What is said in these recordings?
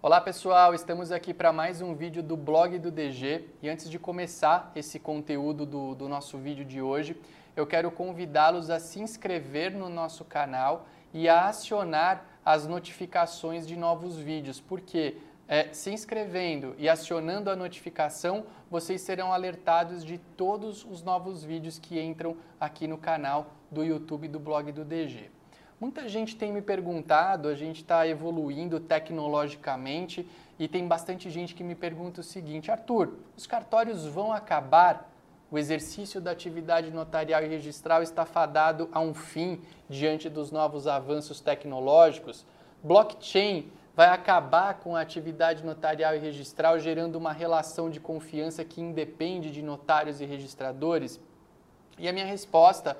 Olá pessoal, estamos aqui para mais um vídeo do blog do DG e antes de começar esse conteúdo do, do nosso vídeo de hoje, eu quero convidá-los a se inscrever no nosso canal e a acionar as notificações de novos vídeos, porque é, se inscrevendo e acionando a notificação, vocês serão alertados de todos os novos vídeos que entram aqui no canal do YouTube do blog do DG. Muita gente tem me perguntado, a gente está evoluindo tecnologicamente e tem bastante gente que me pergunta o seguinte: Arthur, os cartórios vão acabar? O exercício da atividade notarial e registral está fadado a um fim diante dos novos avanços tecnológicos? Blockchain vai acabar com a atividade notarial e registral, gerando uma relação de confiança que independe de notários e registradores? E a minha resposta,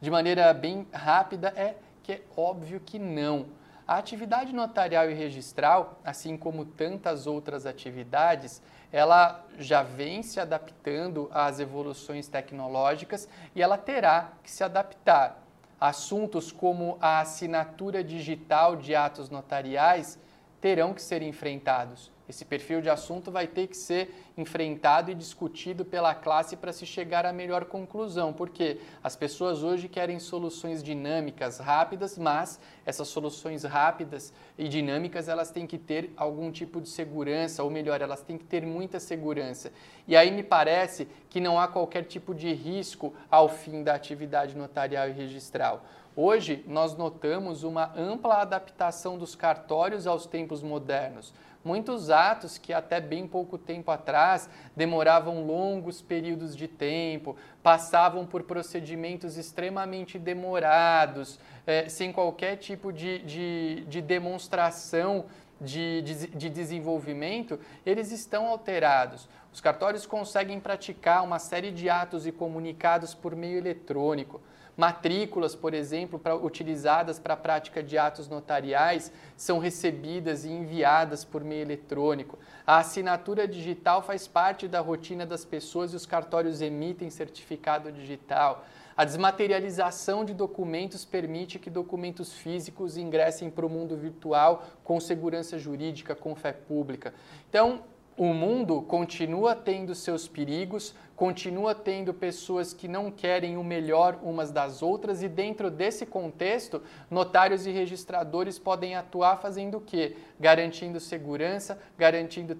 de maneira bem rápida, é que é óbvio que não. A atividade notarial e registral, assim como tantas outras atividades, ela já vem se adaptando às evoluções tecnológicas e ela terá que se adaptar. Assuntos como a assinatura digital de atos notariais terão que ser enfrentados. Esse perfil de assunto vai ter que ser enfrentado e discutido pela classe para se chegar à melhor conclusão, porque as pessoas hoje querem soluções dinâmicas, rápidas, mas essas soluções rápidas e dinâmicas elas têm que ter algum tipo de segurança, ou melhor, elas têm que ter muita segurança. E aí me parece que não há qualquer tipo de risco ao fim da atividade notarial e registral. Hoje, nós notamos uma ampla adaptação dos cartórios aos tempos modernos. Muitos atos que até bem pouco tempo atrás demoravam longos períodos de tempo, passavam por procedimentos extremamente demorados, eh, sem qualquer tipo de, de, de demonstração de, de, de, desenvolvimento, eles estão alterados. Os cartórios conseguem praticar uma série de atos e comunicados por meio eletrônico. Matrículas, por exemplo, pra, utilizadas para a prática de atos notariais, são recebidas e enviadas por meio eletrônico. A assinatura digital faz parte da rotina das pessoas e os cartórios emitem certificado digital. A desmaterialização de documentos permite que documentos físicos ingressem para o mundo virtual com segurança jurídica, com fé pública. Então, o mundo continua tendo seus perigos, continua tendo pessoas que não querem o melhor umas das outras e dentro desse contexto, notários e registradores podem atuar fazendo o quê? Garantindo segurança, garantindo,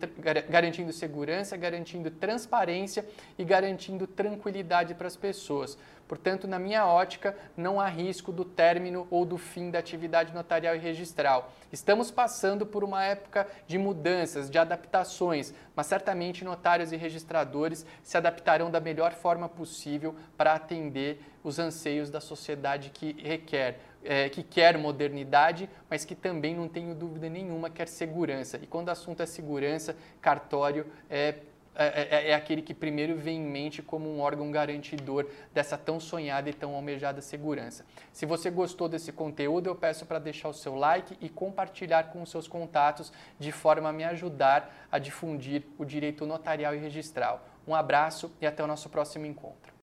garantindo segurança, garantindo transparência e garantindo tranquilidade para as pessoas. Portanto, na minha ótica, não há risco do término ou do fim da atividade notarial e registral. Estamos passando por uma época de mudanças, de adaptações, mas certamente notários e registradores se adaptarão da melhor forma possível para atender os anseios da sociedade que requer. É, que quer modernidade, mas que também, não tenho dúvida nenhuma, quer segurança. E quando o assunto é segurança, cartório é é, é, é, é, aquele que primeiro vem em mente como um órgão garantidor dessa tão sonhada e tão almejada segurança. Se você gostou desse conteúdo, eu peço para deixar o seu like e compartilhar com os seus contatos de forma a me ajudar a difundir o direito notarial e registral. Um abraço e até o nosso próximo encontro.